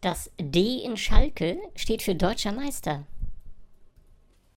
Das D in Schalke steht für Deutscher Meister.